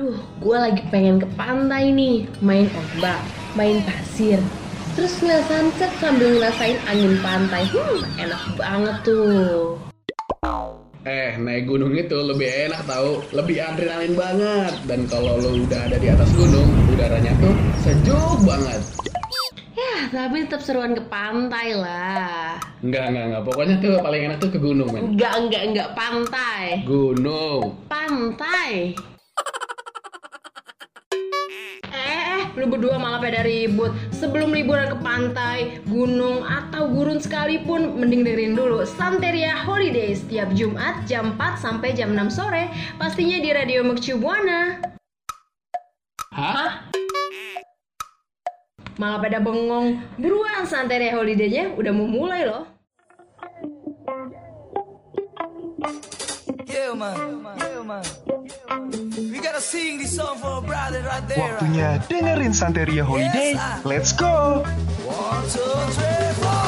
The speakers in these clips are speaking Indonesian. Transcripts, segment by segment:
Duh, gue lagi pengen ke pantai nih, main ombak, main pasir. Terus ngeliat sunset sambil ngerasain angin pantai. Hmm, enak banget tuh. Eh, naik gunung itu lebih enak tahu, lebih adrenalin banget. Dan kalau lo udah ada di atas gunung, udaranya tuh sejuk banget. Ya, tapi tetap seruan ke pantai lah. Enggak, enggak, enggak. Pokoknya tuh paling enak tuh ke gunung, men. Enggak, enggak, enggak pantai. Gunung. Pantai. Lu berdua malah pada ribut. Sebelum liburan ke pantai, gunung, atau gurun sekalipun, mending dengerin dulu Santeria Holiday setiap Jumat jam 4 sampai jam 6 sore. Pastinya di Radio Mercu Buana. Hah? Malah pada bengong. Buruan Santeria Holiday-nya udah mau mulai loh. Yeah, man. Yeah, man. We gotta sing this song for a brother right there. Waktunya dengerin Santeria Holiday. Let's go! One, two, three, four.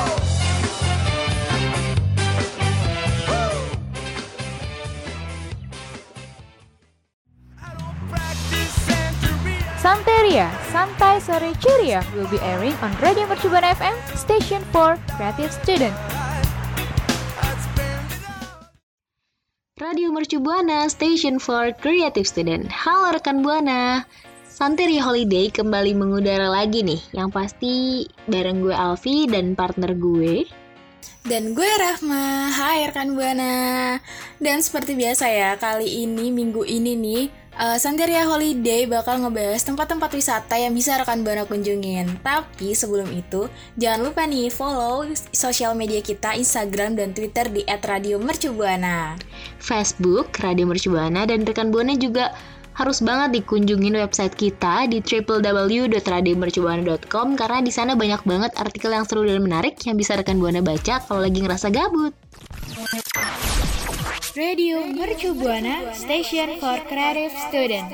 Santeria, Santai Sore Ceria will be airing on Radio Mercubuana FM, Station for Creative Student. Radio Mercu Buana, Station for Creative Student. Halo rekan Buana. Santeria Holiday kembali mengudara lagi nih. Yang pasti bareng gue Alfi dan partner gue. Dan gue Rahma, hai rekan Buana Dan seperti biasa ya, kali ini, minggu ini nih uh, Santeria Holiday bakal ngebahas tempat-tempat wisata yang bisa rekan Buana kunjungin Tapi sebelum itu, jangan lupa nih follow sosial media kita Instagram dan Twitter di @radiomercubuana. Facebook, Radio Mercu Buana, dan rekan Buana juga harus banget dikunjungin website kita di www.radiomercubuana.com karena di sana banyak banget artikel yang seru dan menarik yang bisa rekan Buana baca kalau lagi ngerasa gabut. Radio Mercu Buana, Station for Creative Student.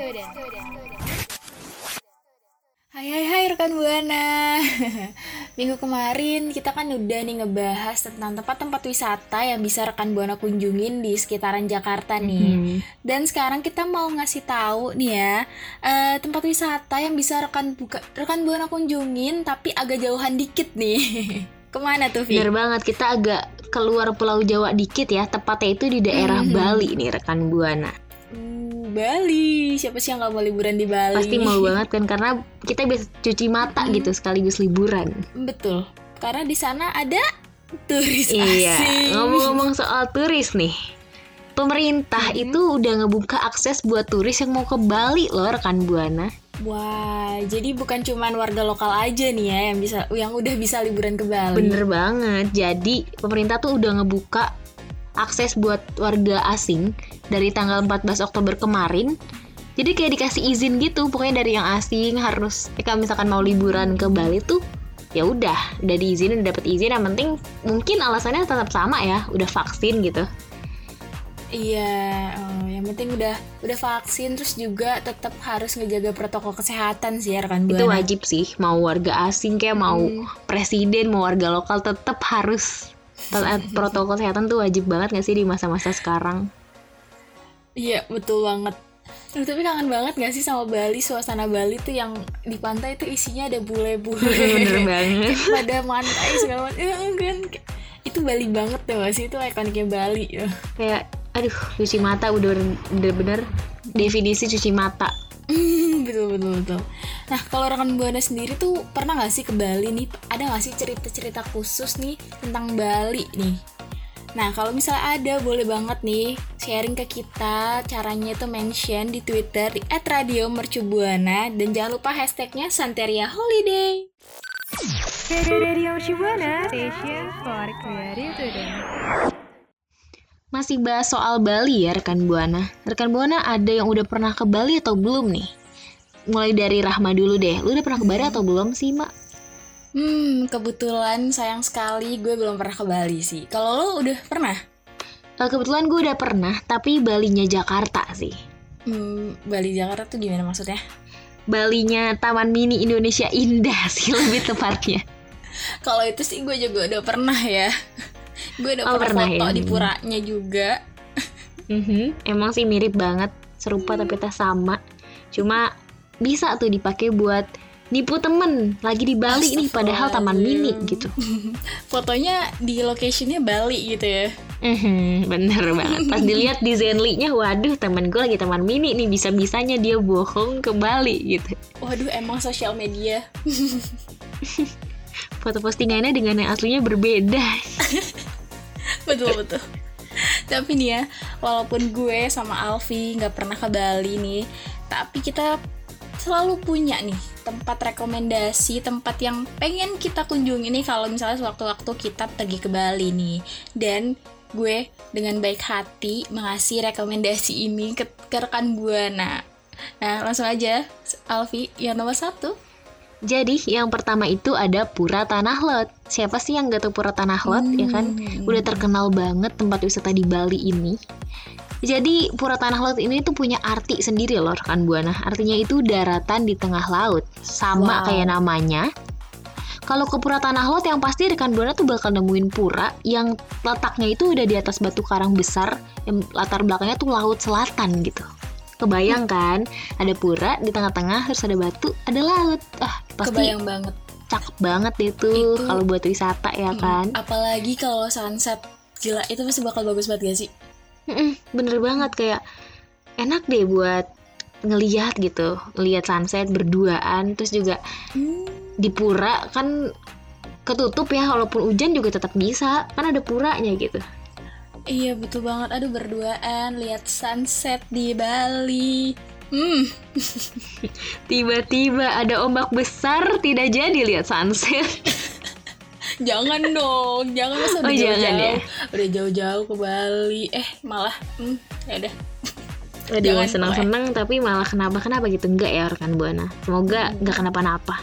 Hai hai hai rekan Buana Minggu kemarin kita kan udah nih ngebahas tentang tempat-tempat wisata yang bisa rekan Buana kunjungin di sekitaran Jakarta nih Dan sekarang kita mau ngasih tahu nih ya eh, Tempat wisata yang bisa rekan buka, rekan Buana kunjungin tapi agak jauhan dikit nih Ke mana tuh Vi? Bener banget, kita agak keluar Pulau Jawa dikit ya, tepatnya itu di daerah Mhm. Bali nih rekan Buana. Uh, Bali, siapa sih yang gak mau liburan di Bali? Pasti mau banget kan karena kita bisa cuci mata gitu sekaligus liburan. Betul, karena di sana ada turis Iya, asing. ngomong-ngomong soal turis nih. Pemerintah Mm-hmm. itu udah ngebuka akses buat turis yang mau ke Bali loh rekan Buana. Wah, jadi bukan cuman warga lokal aja nih ya yang bisa yang udah bisa liburan ke Bali. Bener banget. Jadi pemerintah tuh udah ngebuka akses buat warga asing dari tanggal 14 Oktober kemarin. Jadi kayak dikasih izin gitu, pokoknya dari yang asing harus eh, kalau misalkan mau liburan ke Bali tuh ya udah, udah diizinin, udah dapet izin. Yang penting mungkin alasannya tetap sama ya, udah vaksin gitu. Iya, oh, yang penting udah udah vaksin terus juga tetap harus ngejaga protokol kesehatan sih ya rekan Itu wajib sih, mau warga asing kayak mau presiden, mau warga lokal tetap harus taat protokol kesehatan tuh wajib banget gak sih di masa-masa sekarang? Iya, betul banget. Duh, tapi kangen banget gak sih sama Bali, suasana Bali tuh yang di pantai tuh isinya ada bule-bule. Bener banget. Pada mantai segala macam. Ya, kan. Itu Bali banget tuh gak sih? Itu ikoniknya Bali. ya. kayak aduh cuci mata udah bener-bener definisi cuci mata betul betul betul. Nah kalau rekan buana sendiri tuh pernah nggak sih ke Bali nih? Ada nggak sih cerita-cerita khusus nih tentang Bali nih? Nah kalau misalnya ada boleh banget nih sharing ke kita caranya itu mention di Twitter di @radiomercubuana dan jangan lupa hashtagnya Santeria Holiday. Radio Mercu Buana, Station for Creative Student. Masih bahas soal Bali ya rekan buana rekan buana ada yang udah pernah ke Bali atau belum nih mulai dari Rahma dulu deh lu udah pernah ke Bali atau belum sih mak Hmm kebetulan sayang sekali gue belum pernah ke Bali sih. Kalau lo udah pernah? Eh, kebetulan gue udah pernah tapi Balinya Jakarta sih Hmm, Bali Jakarta tuh gimana maksudnya? Balinya Taman Mini Indonesia Indah sih lebih tepatnya Kalau itu sih gue juga udah pernah ya. Gue udah Oh, pernah, foto ya? di puranya juga. Mhm, Emang sih mirip banget serupa tapi tak sama Cuma bisa tuh dipakai buat nipu temen lagi di Bali nih padahal taman mini gitu. Fotonya di locationnya Bali gitu ya. Mhm, bener banget. Pas dilihat di Zenly-nya, waduh temen gue lagi taman mini nih bisa-bisanya dia bohong ke Bali gitu. Waduh, emang sosial media. Foto postingannya dengan yang aslinya berbeda. betul betul. Tapi nih ya, walaupun gue sama Alfi nggak pernah ke Bali nih, tapi kita selalu punya nih tempat rekomendasi tempat yang pengen kita kunjungi nih kalau misalnya sewaktu-waktu kita pergi ke Bali nih. Dan gue dengan baik hati mengasih rekomendasi ini ke, ke rekan buana nah langsung aja Alfi yang nomor satu Jadi yang pertama itu ada Pura Tanah Lot. Siapa sih yang gak tahu Pura Tanah Lot ya kan? Udah terkenal banget tempat wisata di Bali ini. Jadi Pura Tanah Lot ini tuh punya arti sendiri loh rekan buana. Artinya itu daratan di tengah laut. Sama Wow. kayak namanya. Kalau ke Pura Tanah Lot yang pasti rekan buana tuh bakal nemuin pura yang letaknya itu udah di atas batu karang besar yang latar belakangnya tuh laut selatan gitu. Kebayang kan? Ada pura di tengah-tengah terus ada batu, ada laut. Ah, pasti kebayang banget cakep banget deh tuh Itu- kalau buat wisata ya kan. apalagi kalau sunset gila itu pasti bakal bagus banget gak sih Mm-mm, bener banget kayak enak deh buat ngeliat gitu, ngeliat sunset berduaan terus juga di pura kan ketutup ya walaupun hujan juga tetap bisa kan ada puranya gitu. Iya betul banget. Aduh berduaan lihat sunset di Bali. Hmm, Tiba-tiba ada ombak besar tidak jadi lihat sunset. jangan dong, jangan masa udah Oh, jangan jauh-jauh, ya? udah jauh-jauh ke Bali. Eh malah, hmm, ya udah. Aduh senang-senang tapi malah kenapa-kenapa gitu enggak ya rekan buana. Semoga enggak kenapa-napa.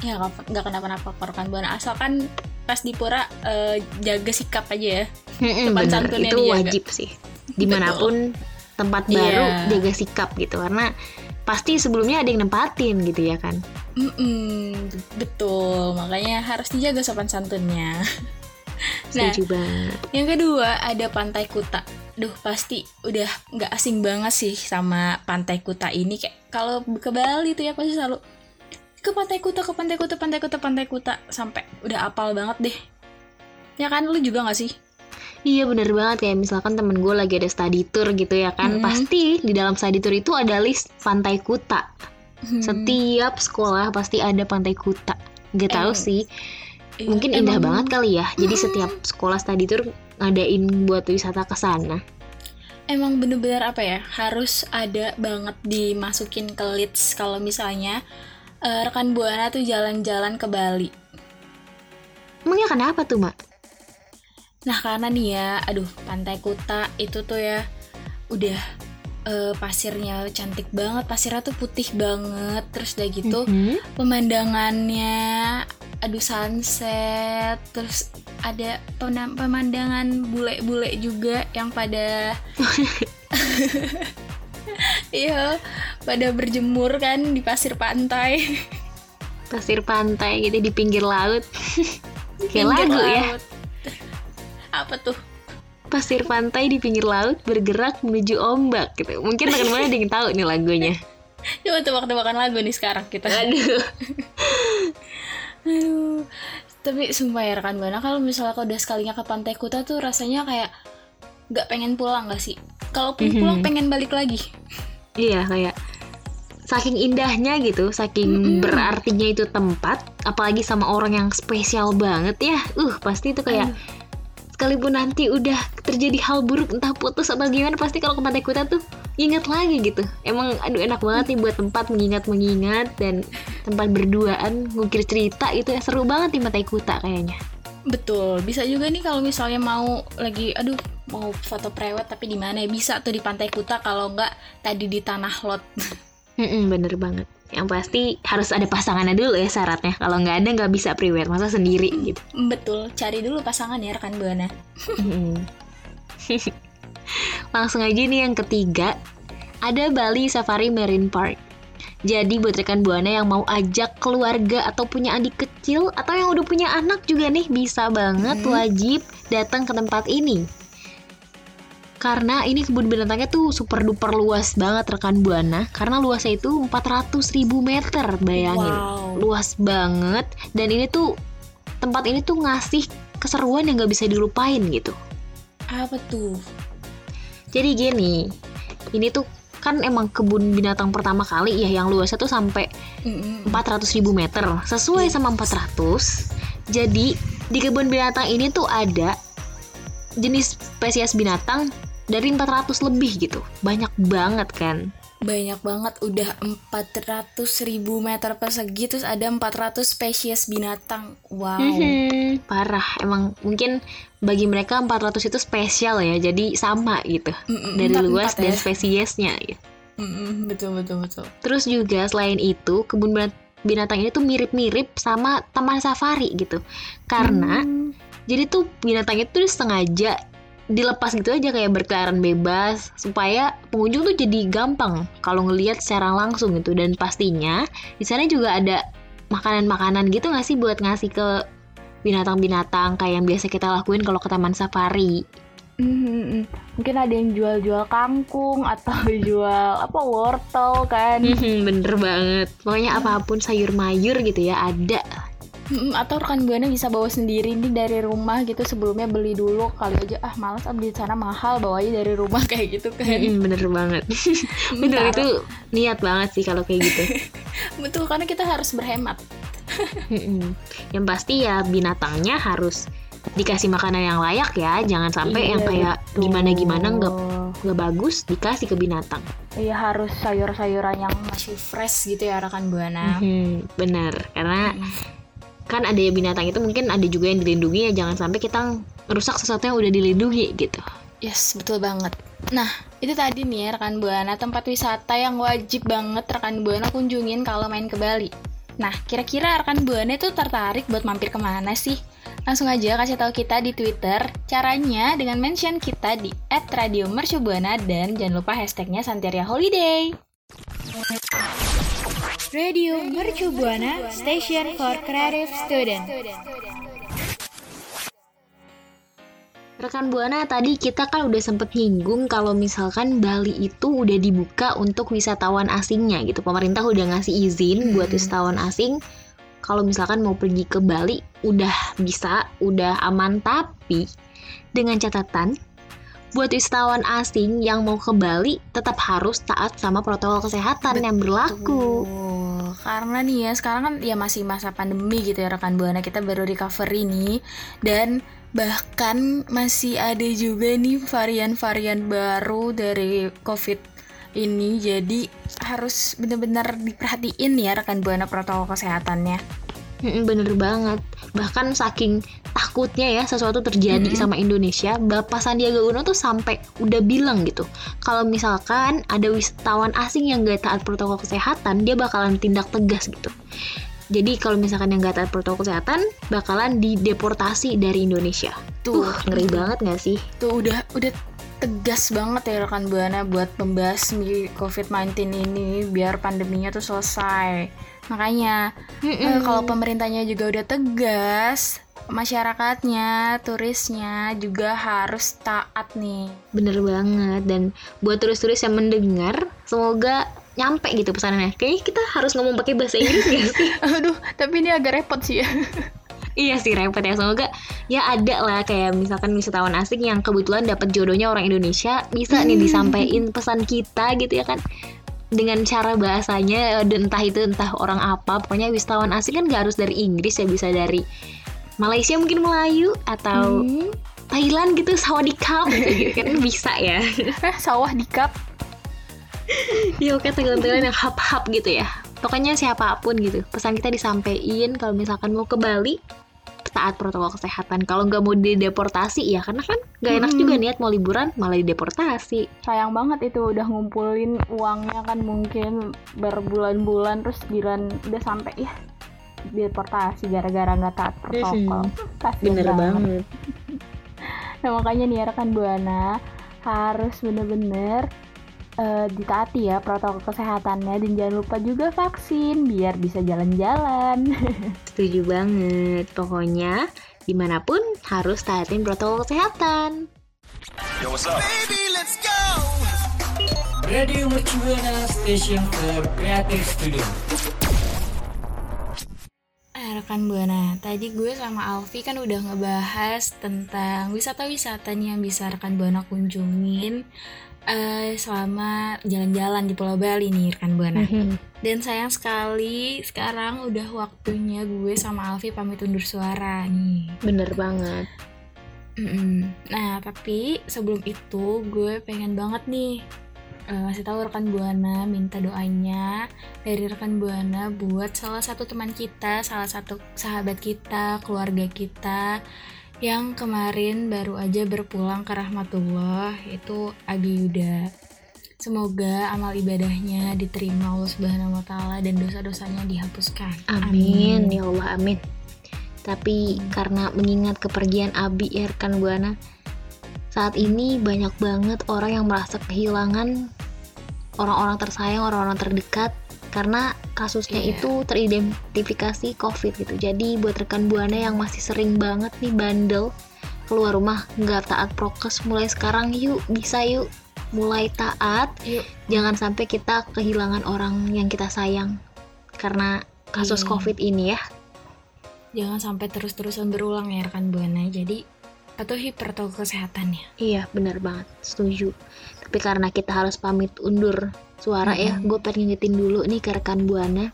Ya nggak nggak kenapa-napa korban buana asalkan pas di pura eh, jaga sikap aja ya. Bener santunnya itu dijaga. wajib sih di mana pun tempat Iya. baru jaga sikap gitu karena pasti sebelumnya ada yang nempatin gitu ya kan Mm-mm, betul, makanya harus dijaga sopan santunnya. Nah, banget Yang kedua ada Pantai Kuta. Duh pasti udah nggak asing banget sih sama Pantai Kuta ini. Kayak kalau ke Bali tuh ya pasti selalu ke Pantai Kuta, ke Pantai Kuta, Pantai Kuta, Pantai Kuta sampai udah apal banget deh. Ya kan lu juga nggak sih? Iya bener banget kayak misalkan temen gue lagi ada study tour gitu ya kan Mm-mm. pasti di dalam study tour itu ada list pantai kuta Hmm. setiap sekolah pasti ada pantai kuta Gak tahu Emang- sih Iya, mungkin indah emang- banget kali ya jadi setiap sekolah study tour ngadain buat wisata ke sana Emang bener-bener apa ya? Harus ada banget dimasukin ke list kalau misalnya eh, rekan buana tuh jalan-jalan ke Bali. emangnya kenapa tuh mak Nah karena nih ya, aduh Pantai Kuta itu tuh ya udah eh, pasirnya cantik banget, pasirnya tuh putih banget, terus udah gitu Mhm. pemandangannya, aduh sunset, terus ada pemandangan bule-bule juga yang pada iya pada berjemur kan di pasir pantai pasir pantai gitu di pinggir laut kayak lagu ya laut. Apa tuh? Pasir pantai di pinggir laut bergerak menuju ombak gitu. Mungkin teman teman ada yang tahu nih lagunya. Coba tebak-tebakan lagu nih sekarang kita. Aduh. Aduh, tapi sumpah ya rekan buana kalau misalnya kau udah sekalinya ke Pantai Kuta tuh rasanya kayak nggak pengen pulang gak sih? Kalaupun Mhm. pulang pengen balik lagi. iya kayak saking indahnya gitu saking berartinya itu tempat apalagi sama orang yang spesial banget ya. Uh pasti itu kayak sekalipun nanti udah terjadi hal buruk entah putus atau gimana pasti kalau ke pantai kuta tuh ingat lagi gitu. Emang aduh enak banget nih buat tempat mengingat mengingat dan tempat berduaan ngukir cerita itu ya. Seru banget di pantai kuta kayaknya. Betul, bisa juga nih kalau misalnya mau lagi, aduh mau foto prewed tapi di mana ya? Bisa tuh di Pantai Kuta kalau nggak tadi di Tanah Lot. Mm-mm, bener banget yang pasti harus ada pasangannya dulu ya syaratnya kalau nggak ada nggak bisa priwet masa sendiri gitu Betul, cari dulu pasangan ya rekan buana. Mm-mm. Langsung aja nih yang ketiga, ada Bali Safari Marine Park. Jadi buat rekan buana yang mau ajak keluarga atau punya adik kecil atau yang udah punya anak juga nih bisa banget wajib datang ke tempat ini. Karena ini kebun binatangnya tuh super duper luas banget rekan Buana Karena luasnya itu 400 ribu meter bayangin Wow. Luas banget Dan ini tuh tempat ini tuh ngasih keseruan yang gak bisa dilupain gitu Apa tuh? Jadi gini Ini tuh kan emang kebun binatang pertama kali ya yang luasnya tuh sampai Mm-mm. 400 ribu meter sesuai sama 400 jadi di kebun binatang ini tuh ada jenis spesies binatang dari 400 lebih gitu banyak banget kan Banyak banget, udah 400 ribu meter persegi Terus ada 400 spesies binatang Wow Mhm, parah emang mungkin bagi mereka 400 itu spesial ya jadi sama gitu Mm-mm, dari empat- luas empat dan ya. spesiesnya gitu. Mm-mm, Betul, betul, betul Terus juga selain itu kebun binat- binatang ini tuh mirip-mirip sama taman safari gitu. Karena Hmm. jadi tuh binatang itu sengaja dilepas gitu aja kayak berkeliaran bebas supaya pengunjung tuh jadi gampang kalau ngelihat secara langsung gitu dan pastinya di sana juga ada makanan-makanan gitu nggak sih buat ngasih ke binatang-binatang kayak yang biasa kita lakuin kalau ke taman safari. Hmm, mungkin ada yang jual-jual kangkung atau jual apa wortel kan Mhm, Bener banget. Pokoknya apa pun sayur mayur gitu ya ada. Mm, Atau rekan Buana bisa bawa sendiri nih dari rumah gitu Sebelumnya beli dulu Kali aja ah males ah beli di sana mahal Bawa aja dari rumah kayak gitu kan Mm-mm, bener banget. bener itu niat banget sih kalau kayak gitu. Betul karena kita harus berhemat. Yang pasti ya binatangnya harus dikasih makanan yang layak ya, jangan sampai yang Iya, kayak betul. gimana-gimana nggak nggak bagus dikasih ke binatang. Iya harus sayur-sayuran yang Masih fresh gitu ya rekan Buana Mhm, bener, karena kan ada binatang itu mungkin ada juga yang dilindungi ya, jangan sampai kita merusak sesuatu yang udah dilindungi gitu. Yes, betul banget. Nah, itu tadi nih ya rekan Buana tempat wisata yang wajib banget rekan Buana kunjungin kalau main ke Bali. Nah, kira-kira rekan Buana itu tertarik buat mampir ke mana sih? Langsung aja kasih tahu kita di Twitter. Caranya dengan mention kita di @radiomercubuana dan jangan lupa hashtagnya Santeria Holiday. Radio Mercu Buana, Station for Creative Student. Rekan Buana tadi kita kan udah sempet nyinggung kalau misalkan Bali itu udah dibuka untuk wisatawan asingnya gitu. Pemerintah udah ngasih izin buat wisatawan asing kalau misalkan mau pergi ke Bali udah bisa, udah aman tapi dengan catatan buat wisatawan asing yang mau ke Bali tetap harus taat sama protokol kesehatan yang berlaku. Karena nih ya sekarang kan ya masih masa pandemi gitu ya rekan buana kita baru recovery nih dan bahkan masih ada juga nih varian-varian baru dari COVID ini jadi harus benar-benar diperhatiin ya rekan buana protokol kesehatannya. Bener banget. Bahkan saking takutnya ya sesuatu terjadi sama Indonesia, Bapak Sandiaga Uno tuh sampai udah bilang gitu. Kalau misalkan ada wisatawan asing yang gak taat protokol kesehatan, dia bakalan tindak tegas gitu. Jadi kalau misalkan yang gak taat protokol kesehatan, bakalan dideportasi dari Indonesia. Tuh, Uh, ngeri banget gak sih? Tuh udah udah tegas banget ya rekan buana buat membasmi COVID-19 ini biar pandeminya tuh selesai. Makanya eh, kalau pemerintahnya juga udah tegas, masyarakatnya, turisnya juga harus taat nih. Bener banget. Dan buat turis-turis yang mendengar, semoga nyampe gitu pesanannya. Kayaknya kita harus ngomong pakai bahasa Inggris gak sih? Aduh, tapi ini agak repot sih ya. Iya sih repot ya semoga ya ada lah kayak misalkan wisatawan asing yang kebetulan dapat jodohnya orang Indonesia bisa nih disampaikan pesan kita gitu ya kan dengan cara bahasanya entah itu entah orang apa pokoknya wisatawan asing kan gak harus dari Inggris ya bisa dari Malaysia mungkin Melayu atau Thailand gitu sawadikap gitu. Kan bisa ya. Eh, sawah di cup. ya oke Thailand-Thailand yang hap-hap gitu ya. Pokoknya siapa pun gitu. Pesan kita disampaikan kalau misalkan mau ke Bali taat protokol kesehatan. Kalau nggak mau dideportasi ya karena kan nggak enak juga niat mau liburan malah dideportasi. Sayang banget itu udah ngumpulin uangnya kan mungkin berbulan-bulan terus giran udah sampai ya deportasi gara-gara nggak taat protokol. Kasian bener banget. Nah makanya nih ya rekan buana harus bener-bener eh, ditaati ya protokol kesehatannya dan jangan lupa juga vaksin biar bisa jalan-jalan. setuju banget. Pokoknya di mana pun harus taatin protokol kesehatan. Yo, what's up? Baby, Radio Mercubuana Station for Creative Studio. Rekan Buana, tadi gue sama Alfi kan udah ngebahas tentang wisata-wisata nih yang bisa rekan Buana kunjungin eh, selama jalan-jalan di Pulau Bali nih rekan Buana. Dan sayang sekali sekarang udah waktunya gue sama Alfi pamit undur suara nih. Bener banget. Mm-mm. Nah, tapi sebelum itu gue pengen banget nih eh, ngasih tahu rekan Buana minta doanya dari rekan Buana buat salah satu teman kita, salah satu sahabat kita, keluarga kita yang kemarin baru aja berpulang ke rahmatullah itu Abi Yuda. Semoga amal ibadahnya diterima Allah Subhanahu wa taala dan dosa-dosanya dihapuskan. Amin, ya Allah amin. Tapi karena mengingat kepergian Abi ya rekan Buana, saat ini banyak banget orang yang merasa kehilangan orang-orang tersayang, orang-orang terdekat karena kasusnya Iya. itu teridentifikasi COVID gitu. Jadi buat rekan Buana yang masih sering banget nih bandel keluar rumah nggak taat prokes mulai sekarang yuk bisa yuk mulai taat Yuk. jangan sampai kita kehilangan orang yang kita sayang karena kasus Iya. covid ini ya Jangan sampai terus-terusan berulang ya rekan Buana. Jadi patuhi protokol kesehatannya. Iya benar banget setuju tapi karena kita harus pamit undur suara ya Mm-mm. gue pengen ngingetin dulu nih ke rekan buana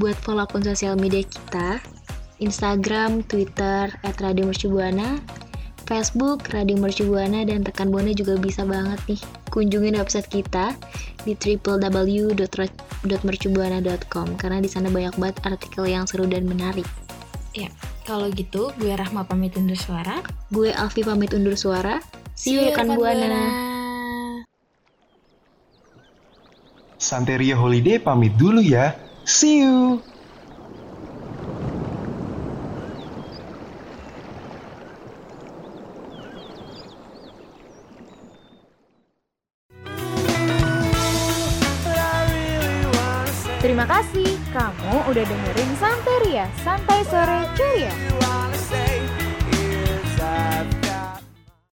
buat follow akun sosial media kita Instagram, Twitter @radiomercubuana Facebook Radio Mercubuana dan rekan buana juga bisa banget nih kunjungin website kita di www.mercubuana.com karena di sana banyak banget artikel yang seru dan menarik. Kalau gitu, gue Rahma pamit undur suara. Gue Alfi pamit undur suara. See you rekan buana. Santeria Holiday pamit dulu ya. See you. Santai Sore Ceria.